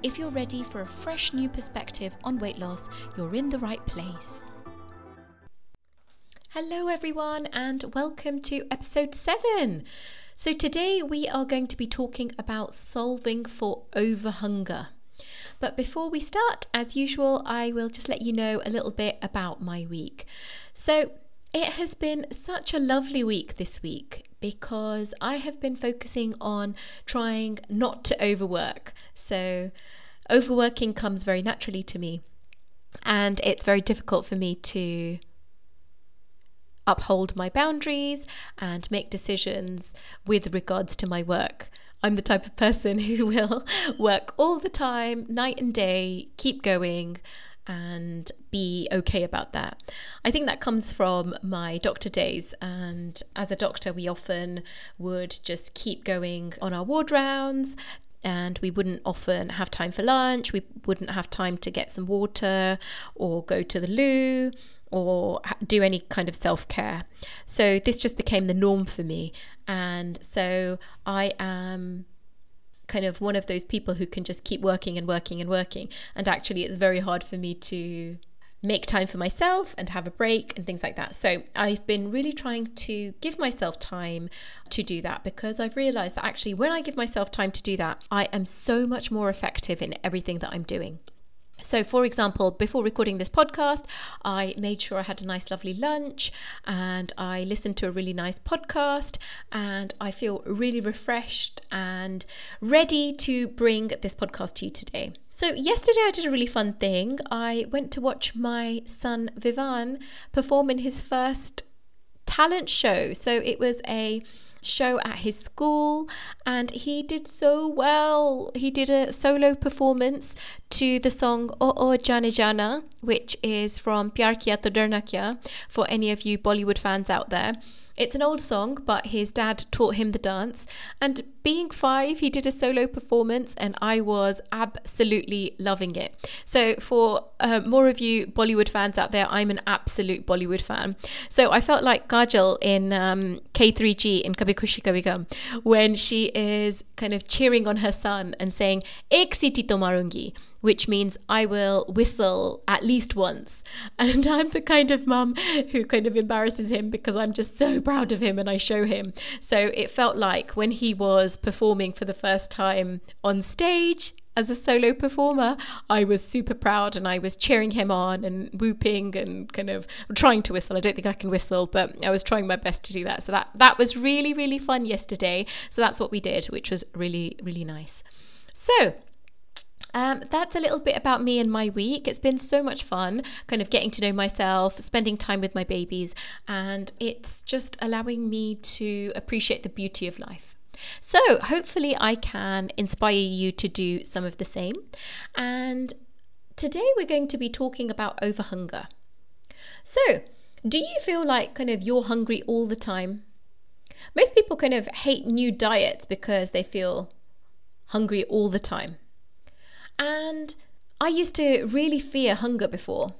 If you're ready for a fresh new perspective on weight loss, you're in the right place. Hello, everyone, and welcome to episode 7. So, today we are going to be talking about solving for overhunger. But before we start, as usual, I will just let you know a little bit about my week. So, it has been such a lovely week this week because I have been focusing on trying not to overwork. So, overworking comes very naturally to me, and it's very difficult for me to uphold my boundaries and make decisions with regards to my work. I'm the type of person who will work all the time, night and day, keep going, and be okay about that. I think that comes from my doctor days. And as a doctor, we often would just keep going on our ward rounds. And we wouldn't often have time for lunch. We wouldn't have time to get some water or go to the loo or do any kind of self care. So this just became the norm for me. And so I am kind of one of those people who can just keep working and working and working. And actually, it's very hard for me to make time for myself and have a break and things like that. So I've been really trying to give myself time to do that because I've realized that actually, when I give myself time to do that, I am so much more effective in everything that I'm doing. So, for example, before recording this podcast, I made sure I had a nice, lovely lunch and I listened to a really nice podcast, and I feel really refreshed and ready to bring this podcast to you today. So, yesterday I did a really fun thing. I went to watch my son Vivan perform in his first talent show. So, it was a show at his school and he did so well. He did a solo performance to the song O O Jana, which is from Pyar Kiya To Darna for any of you Bollywood fans out there. It's an old song, but his dad taught him the dance. And being five, he did a solo performance, and I was absolutely loving it. So, for uh, more of you Bollywood fans out there, I'm an absolute Bollywood fan. So, I felt like Kajol in um, K3G in Kabhi Khushi Kabhie Gham when she is kind of cheering on her son and saying, Ek siti to marungi which means I will whistle at least once. And I'm the kind of mum who kind of embarrasses him because I'm just so proud of him and I show him. So it felt like when he was performing for the first time on stage, as a solo performer, I was super proud and I was cheering him on and whooping and kind of trying to whistle. I don't think I can whistle, but I was trying my best to do that. So that that was really really fun yesterday. So that's what we did, which was really really nice. So um, that's a little bit about me and my week. It's been so much fun, kind of getting to know myself, spending time with my babies, and it's just allowing me to appreciate the beauty of life. So, hopefully, I can inspire you to do some of the same. And today, we're going to be talking about overhunger. So, do you feel like kind of you're hungry all the time? Most people kind of hate new diets because they feel hungry all the time. And I used to really fear hunger before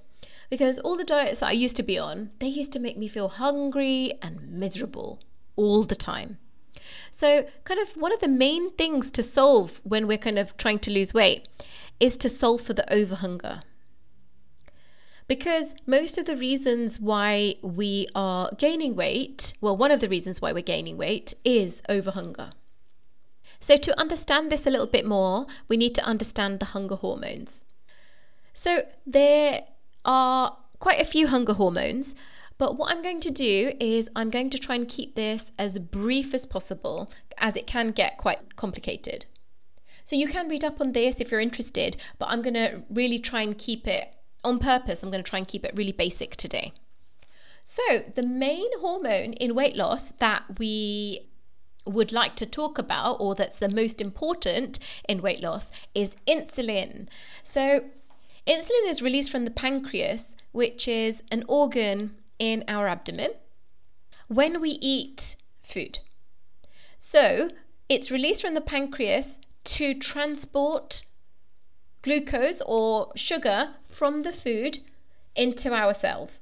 because all the diets that I used to be on, they used to make me feel hungry and miserable all the time. So, kind of one of the main things to solve when we're kind of trying to lose weight is to solve for the overhunger. Because most of the reasons why we are gaining weight, well, one of the reasons why we're gaining weight is overhunger. So, to understand this a little bit more, we need to understand the hunger hormones. So, there are quite a few hunger hormones, but what I'm going to do is I'm going to try and keep this as brief as possible, as it can get quite complicated. So, you can read up on this if you're interested, but I'm going to really try and keep it on purpose. I'm going to try and keep it really basic today. So, the main hormone in weight loss that we would like to talk about, or that's the most important in weight loss, is insulin. So, Insulin is released from the pancreas, which is an organ in our abdomen, when we eat food. So it's released from the pancreas to transport glucose or sugar from the food into our cells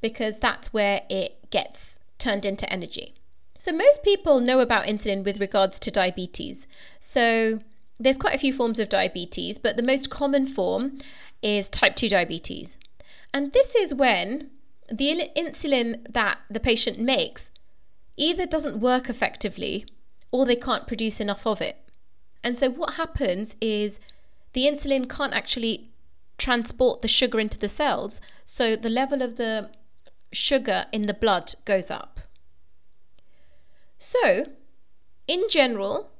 because that's where it gets turned into energy. So, most people know about insulin with regards to diabetes. So, there's quite a few forms of diabetes, but the most common form is type 2 diabetes. And this is when the insulin that the patient makes either doesn't work effectively or they can't produce enough of it. And so, what happens is the insulin can't actually transport the sugar into the cells, so the level of the sugar in the blood goes up. So, in general,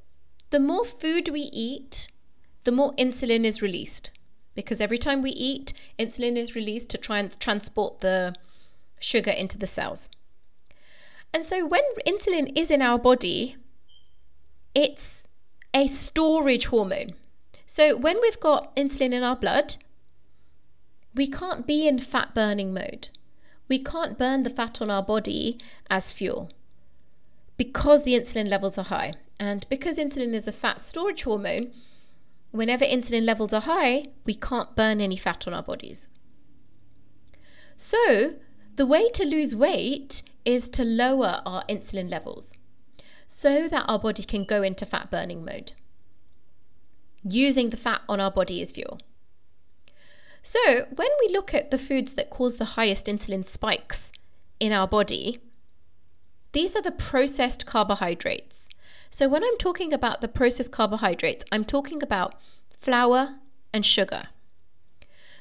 the more food we eat, the more insulin is released. Because every time we eat, insulin is released to try and transport the sugar into the cells. And so, when insulin is in our body, it's a storage hormone. So, when we've got insulin in our blood, we can't be in fat burning mode. We can't burn the fat on our body as fuel because the insulin levels are high. And because insulin is a fat storage hormone, whenever insulin levels are high, we can't burn any fat on our bodies. So, the way to lose weight is to lower our insulin levels so that our body can go into fat burning mode, using the fat on our body as fuel. So, when we look at the foods that cause the highest insulin spikes in our body, these are the processed carbohydrates. So, when I'm talking about the processed carbohydrates, I'm talking about flour and sugar.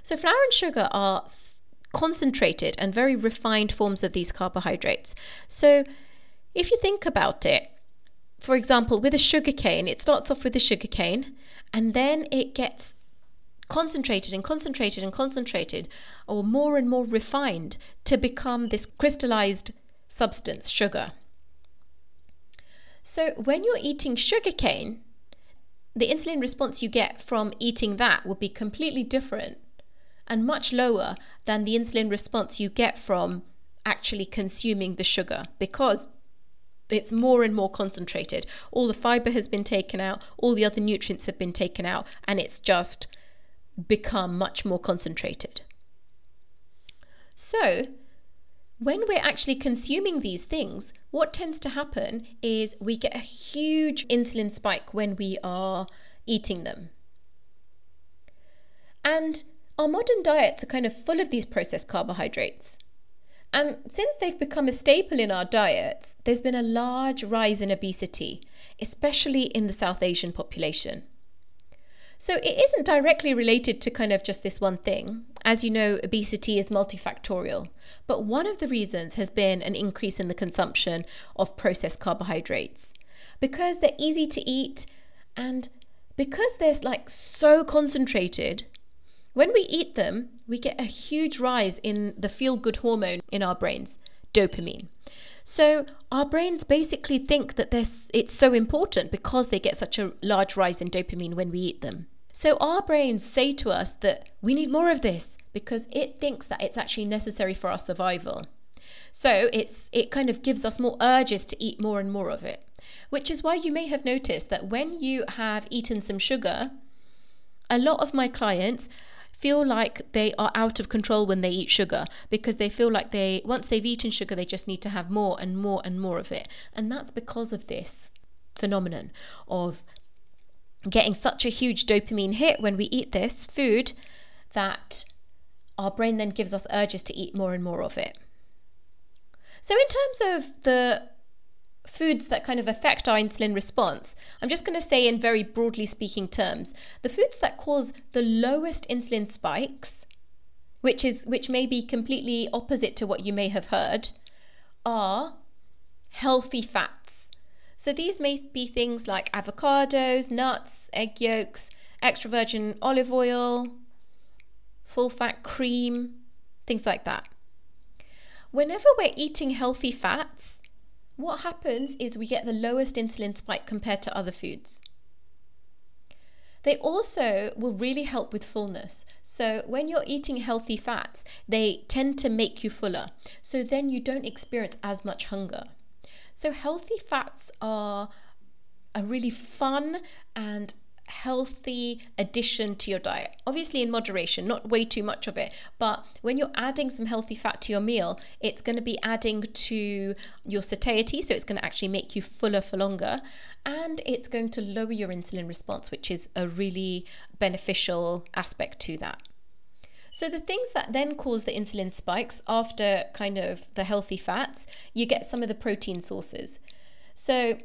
So, flour and sugar are concentrated and very refined forms of these carbohydrates. So, if you think about it, for example, with a sugar cane, it starts off with a sugar cane and then it gets concentrated and concentrated and concentrated, or more and more refined to become this crystallized substance, sugar. So, when you're eating sugarcane, the insulin response you get from eating that will be completely different and much lower than the insulin response you get from actually consuming the sugar because it's more and more concentrated. All the fiber has been taken out, all the other nutrients have been taken out, and it's just become much more concentrated. So, when we're actually consuming these things, what tends to happen is we get a huge insulin spike when we are eating them. And our modern diets are kind of full of these processed carbohydrates. And since they've become a staple in our diets, there's been a large rise in obesity, especially in the South Asian population. So it isn't directly related to kind of just this one thing. As you know, obesity is multifactorial. But one of the reasons has been an increase in the consumption of processed carbohydrates because they're easy to eat and because they're like so concentrated. When we eat them, we get a huge rise in the feel good hormone in our brains, dopamine. So our brains basically think that it's so important because they get such a large rise in dopamine when we eat them. So our brains say to us that we need more of this because it thinks that it's actually necessary for our survival. So it's it kind of gives us more urges to eat more and more of it. Which is why you may have noticed that when you have eaten some sugar, a lot of my clients feel like they are out of control when they eat sugar because they feel like they once they've eaten sugar they just need to have more and more and more of it. And that's because of this phenomenon of getting such a huge dopamine hit when we eat this food that our brain then gives us urges to eat more and more of it. So, in terms of the foods that kind of affect our insulin response, I'm just going to say in very broadly speaking terms, the foods that cause the lowest insulin spikes, which is which may be completely opposite to what you may have heard, are healthy fats. So these may be things like avocados, nuts, egg yolks, extra virgin olive oil, full fat cream, things like that. Whenever we're eating healthy fats, what happens is we get the lowest insulin spike compared to other foods. They also will really help with fullness. So, when you're eating healthy fats, they tend to make you fuller. So, then you don't experience as much hunger. So, healthy fats are a really fun and healthy addition to your diet. Obviously, in moderation, not way too much of it. But when you're adding some healthy fat to your meal, it's going to be adding to your satiety. So it's going to actually make you fuller for longer. And it's going to lower your insulin response, which is a really beneficial aspect to that. So, the things that then cause the insulin spikes after kind of the healthy fats, you get some of the protein sources. So,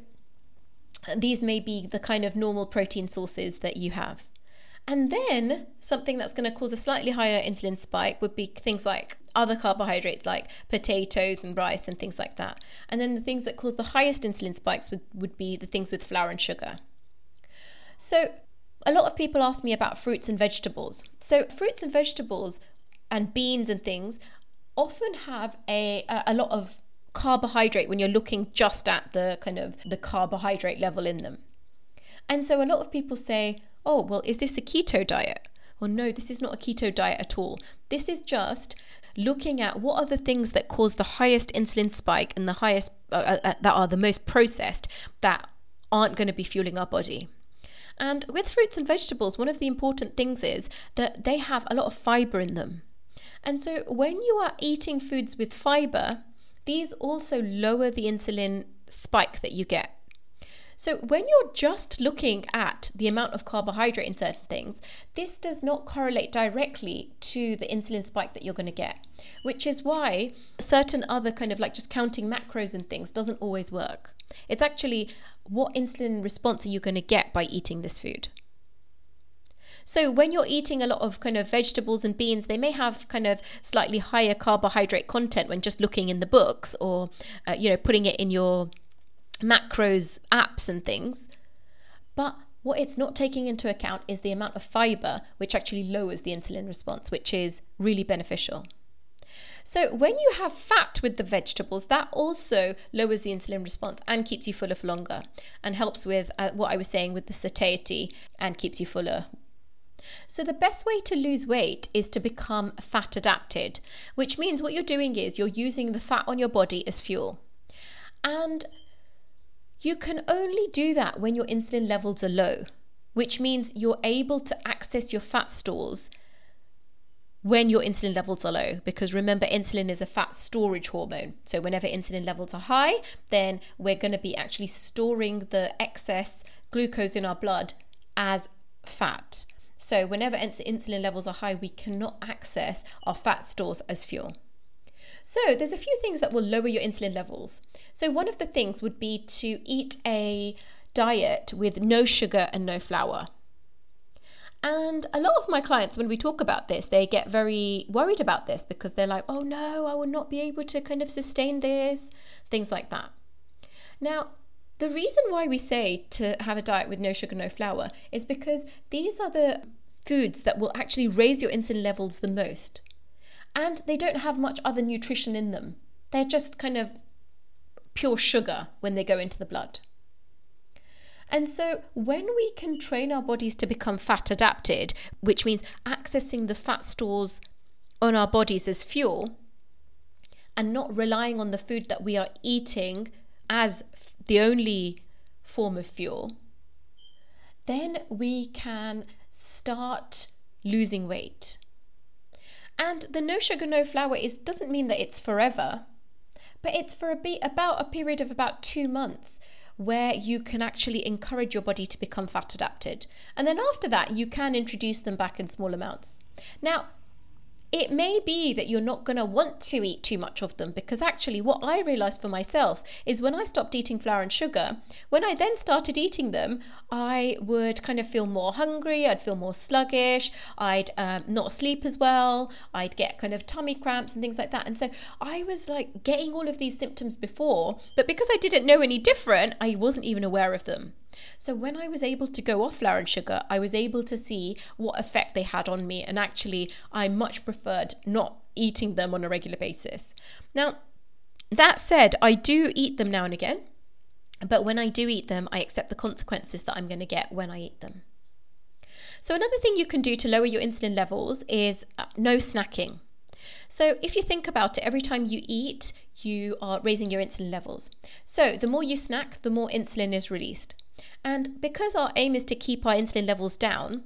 these may be the kind of normal protein sources that you have. And then something that's going to cause a slightly higher insulin spike would be things like other carbohydrates like potatoes and rice and things like that. And then the things that cause the highest insulin spikes would, would be the things with flour and sugar. So a lot of people ask me about fruits and vegetables. So fruits and vegetables and beans and things often have a, a lot of carbohydrate when you're looking just at the kind of the carbohydrate level in them. And so a lot of people say, "Oh, well, is this a keto diet?" Well, no, this is not a keto diet at all. This is just looking at what are the things that cause the highest insulin spike and the highest uh, uh, uh that are the most processed that aren't going to be fueling our body. And with fruits and vegetables, one of the important things is that they have a lot of fiber in them. And so when you are eating foods with fiber, these also lower the insulin spike that you get. So, when you're just looking at the amount of carbohydrate in certain things, this does not correlate directly to the insulin spike that you're going to get, which is why certain other kind of like just counting macros and things doesn't always work. It's actually what insulin response are you going to get by eating this food? So when you're eating a lot of kind of vegetables and beans, they may have kind of slightly higher carbohydrate content when just looking in the books or uh, you know putting it in your macros apps and things. But what it's not taking into account is the amount of fiber, which actually lowers the insulin response, which is really beneficial. So, when you have fat with the vegetables, that also lowers the insulin response and keeps you fuller for longer and helps with uh, what I was saying with the satiety and keeps you fuller so, the best way to lose weight is to become fat adapted, which means what you're doing is you're using the fat on your body as fuel. And you can only do that when your insulin levels are low, which means you're able to access your fat stores when your insulin levels are low because remember insulin is a fat storage hormone so whenever insulin levels are high then we're going to be actually storing the excess glucose in our blood as fat so, whenever insulin levels are high, we cannot access our fat stores as fuel. So, there's a few things that will lower your insulin levels. So, one of the things would be to eat a diet with no sugar and no flour. And a lot of my clients, when we talk about this, they get very worried about this because they're like, oh no, I will not be able to kind of sustain this, things like that. Now, the reason why we say to have a diet with no sugar, no flour is because these are the foods that will actually raise your insulin levels the most. And they don't have much other nutrition in them. They're just kind of pure sugar when they go into the blood. And so, when we can train our bodies to become fat adapted, which means accessing the fat stores on our bodies as fuel and not relying on the food that we are eating as the only form of fuel, then we can start losing weight. And the no sugar, no flour is doesn't mean that it's forever, but it's for a bit about a period of about two months where you can actually encourage your body to become fat adapted. And then after that, you can introduce them back in small amounts. Now, it may be that you're not going to want to eat too much of them because actually, what I realized for myself is when I stopped eating flour and sugar, when I then started eating them, I would kind of feel more hungry, I'd feel more sluggish, I'd um, not sleep as well, I'd get kind of tummy cramps and things like that. And so I was like getting all of these symptoms before, but because I didn't know any different, I wasn't even aware of them. So when I was able to go off flour and sugar, I was able to see what effect they had on me. And actually, I much preferred not eating them on a regular basis. Now, that said, I do eat them now and again. But when I do eat them, I accept the consequences that I'm going to get when I eat them. So, another thing you can do to lower your insulin levels is uh, no snacking. So, if you think about it, every time you eat, you are raising your insulin levels. So, the more you snack, the more insulin is released. And because our aim is to keep our insulin levels down,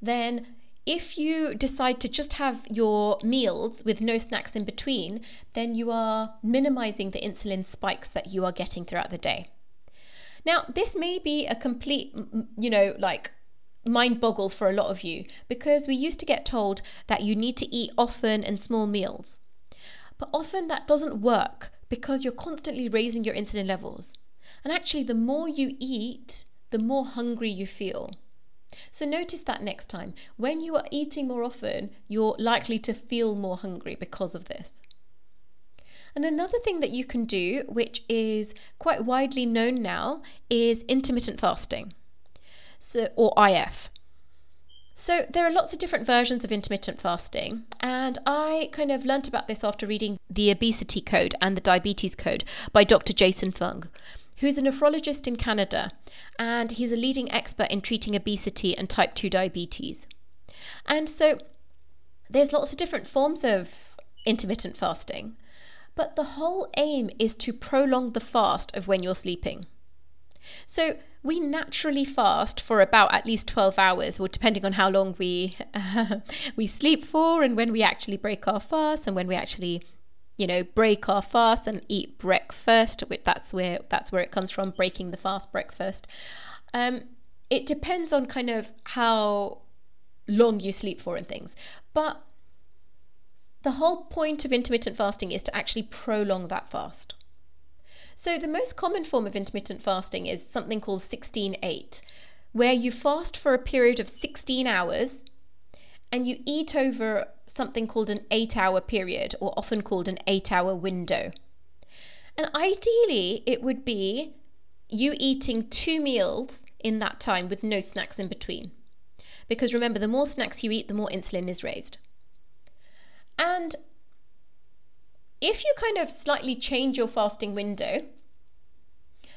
then if you decide to just have your meals with no snacks in between, then you are minimizing the insulin spikes that you are getting throughout the day. Now, this may be a complete, you know, like mind boggle for a lot of you because we used to get told that you need to eat often and small meals. But often that doesn't work because you're constantly raising your insulin levels. And actually, the more you eat, the more hungry you feel. So notice that next time. When you are eating more often, you're likely to feel more hungry because of this. And another thing that you can do, which is quite widely known now, is intermittent fasting, so, or IF. So there are lots of different versions of intermittent fasting, and I kind of learnt about this after reading the Obesity Code and the Diabetes Code by Dr. Jason Fung who's a nephrologist in Canada, and he's a leading expert in treating obesity and type 2 diabetes. And so there's lots of different forms of intermittent fasting, but the whole aim is to prolong the fast of when you're sleeping. So we naturally fast for about at least 12 hours, or depending on how long we uh, we sleep for, and when we actually break our fast, and when we actually you know, break our fast and eat breakfast. Which that's where that's where it comes from, breaking the fast breakfast. Um, it depends on kind of how long you sleep for and things, but the whole point of intermittent fasting is to actually prolong that fast. So the most common form of intermittent fasting is something called 16-8, where you fast for a period of 16 hours and you eat over something called an eight hour period, or often called an eight hour window. And ideally, it would be you eating two meals in that time with no snacks in between. Because remember, the more snacks you eat, the more insulin is raised. And if you kind of slightly change your fasting window,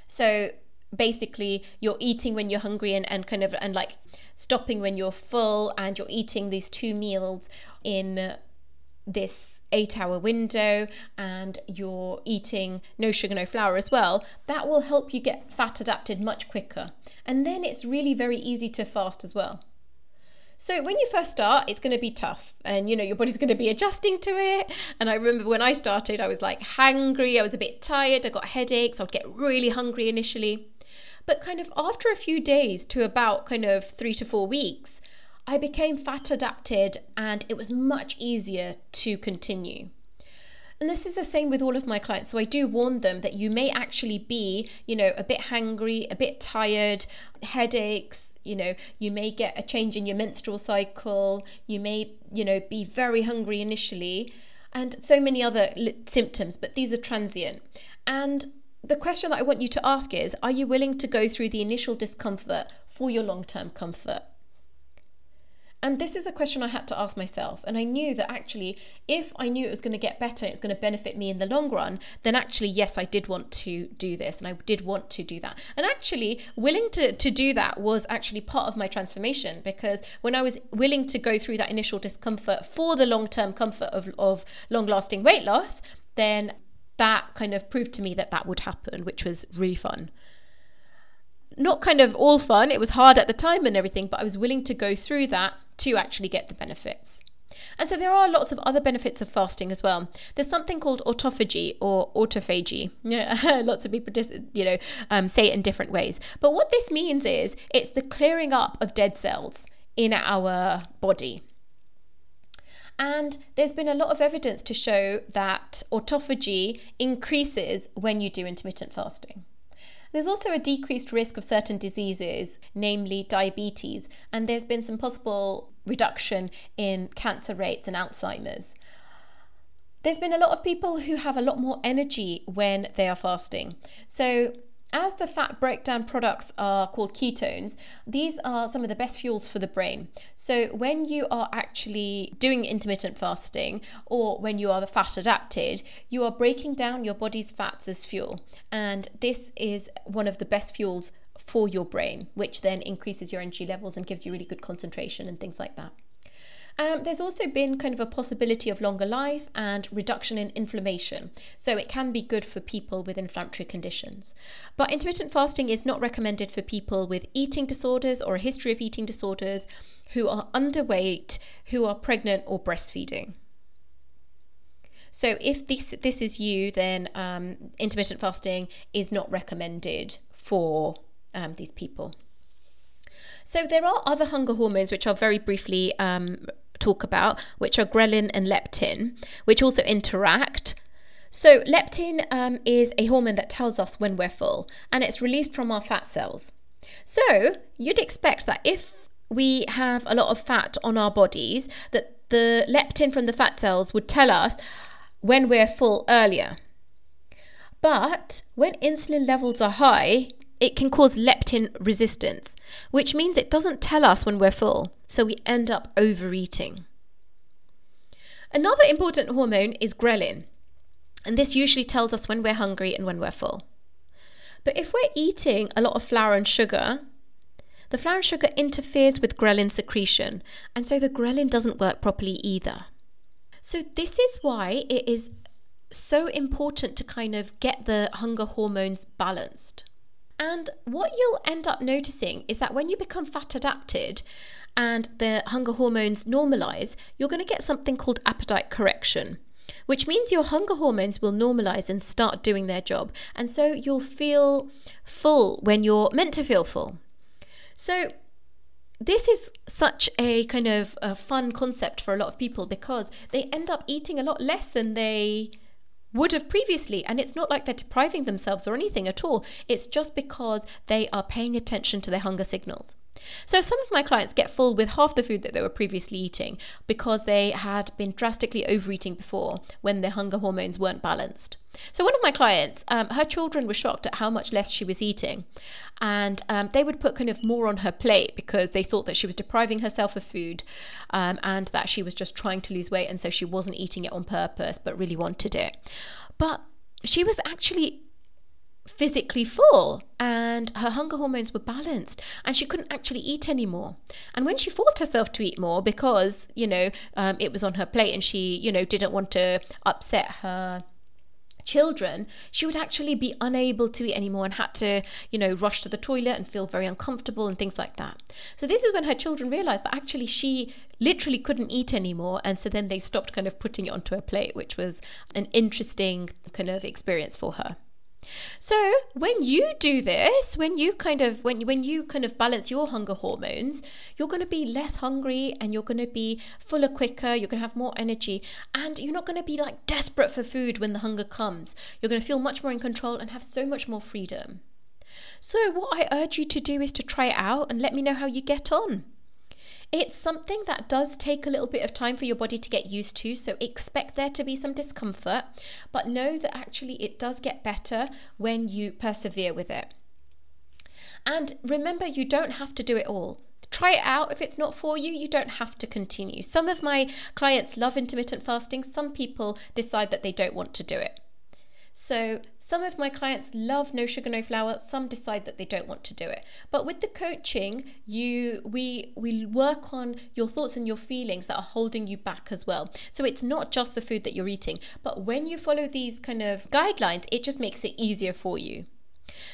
so basically you're eating when you're hungry and, and kind of and like stopping when you're full and you're eating these two meals in this eight hour window and you're eating no sugar no flour as well that will help you get fat adapted much quicker and then it's really very easy to fast as well so when you first start, it's going to be tough and you know your body's going to be adjusting to it. And I remember when I started, I was like hungry, I was a bit tired, I got headaches, I'd get really hungry initially. But kind of after a few days to about kind of three to four weeks, I became fat adapted and it was much easier to continue. And this is the same with all of my clients. So I do warn them that you may actually be, you know, a bit hangry, a bit tired, headaches, you know, you may get a change in your menstrual cycle, you may, you know, be very hungry initially, and so many other symptoms, but these are transient. And the question that I want you to ask is Are you willing to go through the initial discomfort for your long term comfort? And this is a question I had to ask myself. And I knew that actually, if I knew it was going to get better, it's going to benefit me in the long run, then actually, yes, I did want to do this and I did want to do that. And actually, willing to, to do that was actually part of my transformation because when I was willing to go through that initial discomfort for the long term comfort of, of long lasting weight loss, then that kind of proved to me that that would happen, which was really fun. Not kind of all fun, it was hard at the time and everything, but I was willing to go through that to actually get the benefits. And so there are lots of other benefits of fasting as well. There's something called autophagy or autophagy. Yeah, lots of people just, you know, um, say it in different ways. But what this means is it's the clearing up of dead cells in our body. And there's been a lot of evidence to show that autophagy increases when you do intermittent fasting. There's also a decreased risk of certain diseases, namely diabetes, and there's been some possible reduction in cancer rates and Alzheimer's. There's been a lot of people who have a lot more energy when they are fasting. So, as the fat breakdown products are called ketones, these are some of the best fuels for the brain. So, when you are actually doing intermittent fasting or when you are fat adapted, you are breaking down your body's fats as fuel. And this is one of the best fuels for your brain, which then increases your energy levels and gives you really good concentration and things like that. Um, there's also been kind of a possibility of longer life and reduction in inflammation. So it can be good for people with inflammatory conditions. But intermittent fasting is not recommended for people with eating disorders or a history of eating disorders, who are underweight, who are pregnant or breastfeeding. So if this this is you, then um, intermittent fasting is not recommended for um, these people. So there are other hunger hormones which I'll very briefly um, talk about, which are ghrelin and leptin, which also interact. So leptin um, is a hormone that tells us when we're full, and it's released from our fat cells. So you'd expect that if we have a lot of fat on our bodies, that the leptin from the fat cells would tell us when we're full earlier. But when insulin levels are high, it can cause leptin resistance, which means it doesn't tell us when we're full, so we end up overeating. Another important hormone is ghrelin, and this usually tells us when we're hungry and when we're full. But if we're eating a lot of flour and sugar, the flour and sugar interferes with ghrelin secretion, and so the ghrelin doesn't work properly either. So, this is why it is so important to kind of get the hunger hormones balanced. And what you'll end up noticing is that when you become fat adapted and the hunger hormones normalize, you're going to get something called appetite correction which means your hunger hormones will normalize and start doing their job. And so you'll feel full when you're meant to feel full. So, this is such a kind of a fun concept for a lot of people because they end up eating a lot less than they would have previously. And it's not like they're depriving themselves or anything at all. It's just because they are paying attention to their hunger signals. So some of my clients get full with half the food that they were previously eating because they had been drastically overeating before when their hunger hormones weren't balanced. So one of my clients, um, her children were shocked at how much less she was eating, and um, they would put kind of more on her plate because they thought that she was depriving herself of food, um, and that she was just trying to lose weight, and so she wasn't eating it on purpose, but really wanted it. But she was actually physically full and her hunger hormones were balanced and she couldn't actually eat anymore. And when she forced herself to eat more because you know um, it was on her plate and she you know didn't want to upset her children she would actually be unable to eat anymore and had to you know rush to the toilet and feel very uncomfortable and things like that. So this is when her children realized that actually she literally couldn't eat anymore. And so then they stopped kind of putting it onto her plate which was an interesting kind of experience for her so when you do this, when you kind of when when you kind of balance your hunger hormones, you're going to be less hungry and you're going to be fuller quicker, you're going to have more energy and you're not going to be like desperate for food when the hunger comes. You're going to feel much more in control and have so much more freedom. So what I urge you to do is to try it out and let me know how you get on. It's something that does take a little bit of time for your body to get used to, so expect there to be some discomfort, but know that actually it does get better when you persevere with it. And remember, you don't have to do it all. Try it out. If it's not for you, you don't have to continue. Some of my clients love intermittent fasting, some people decide that they don't want to do it. So some of my clients love no sugar no flour, some decide that they don't want to do it. But with the coaching, you we we work on your thoughts and your feelings that are holding you back as well. So it's not just the food that you're eating, but when you follow these kind of guidelines, it just makes it easier for you.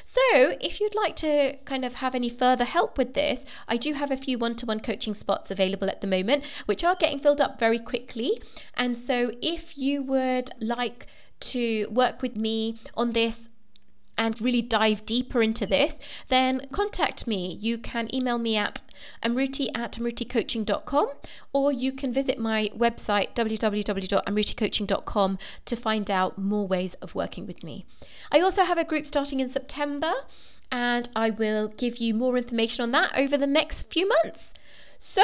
So, if you'd like to kind of have any further help with this, I do have a few one to one coaching spots available at the moment, which are getting filled up very quickly. And so, if you would like to work with me on this and really dive deeper into this, then contact me. You can email me at amruti at amruticoaching.com or you can visit my website www.amruticoaching.com to find out more ways of working with me. I also have a group starting in September and I will give you more information on that over the next few months. So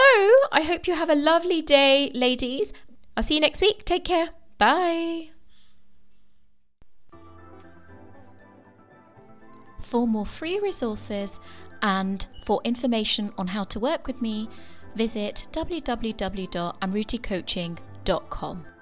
I hope you have a lovely day, ladies. I'll see you next week. Take care. Bye. For more free resources and for information on how to work with me, visit www.amruticoaching.com.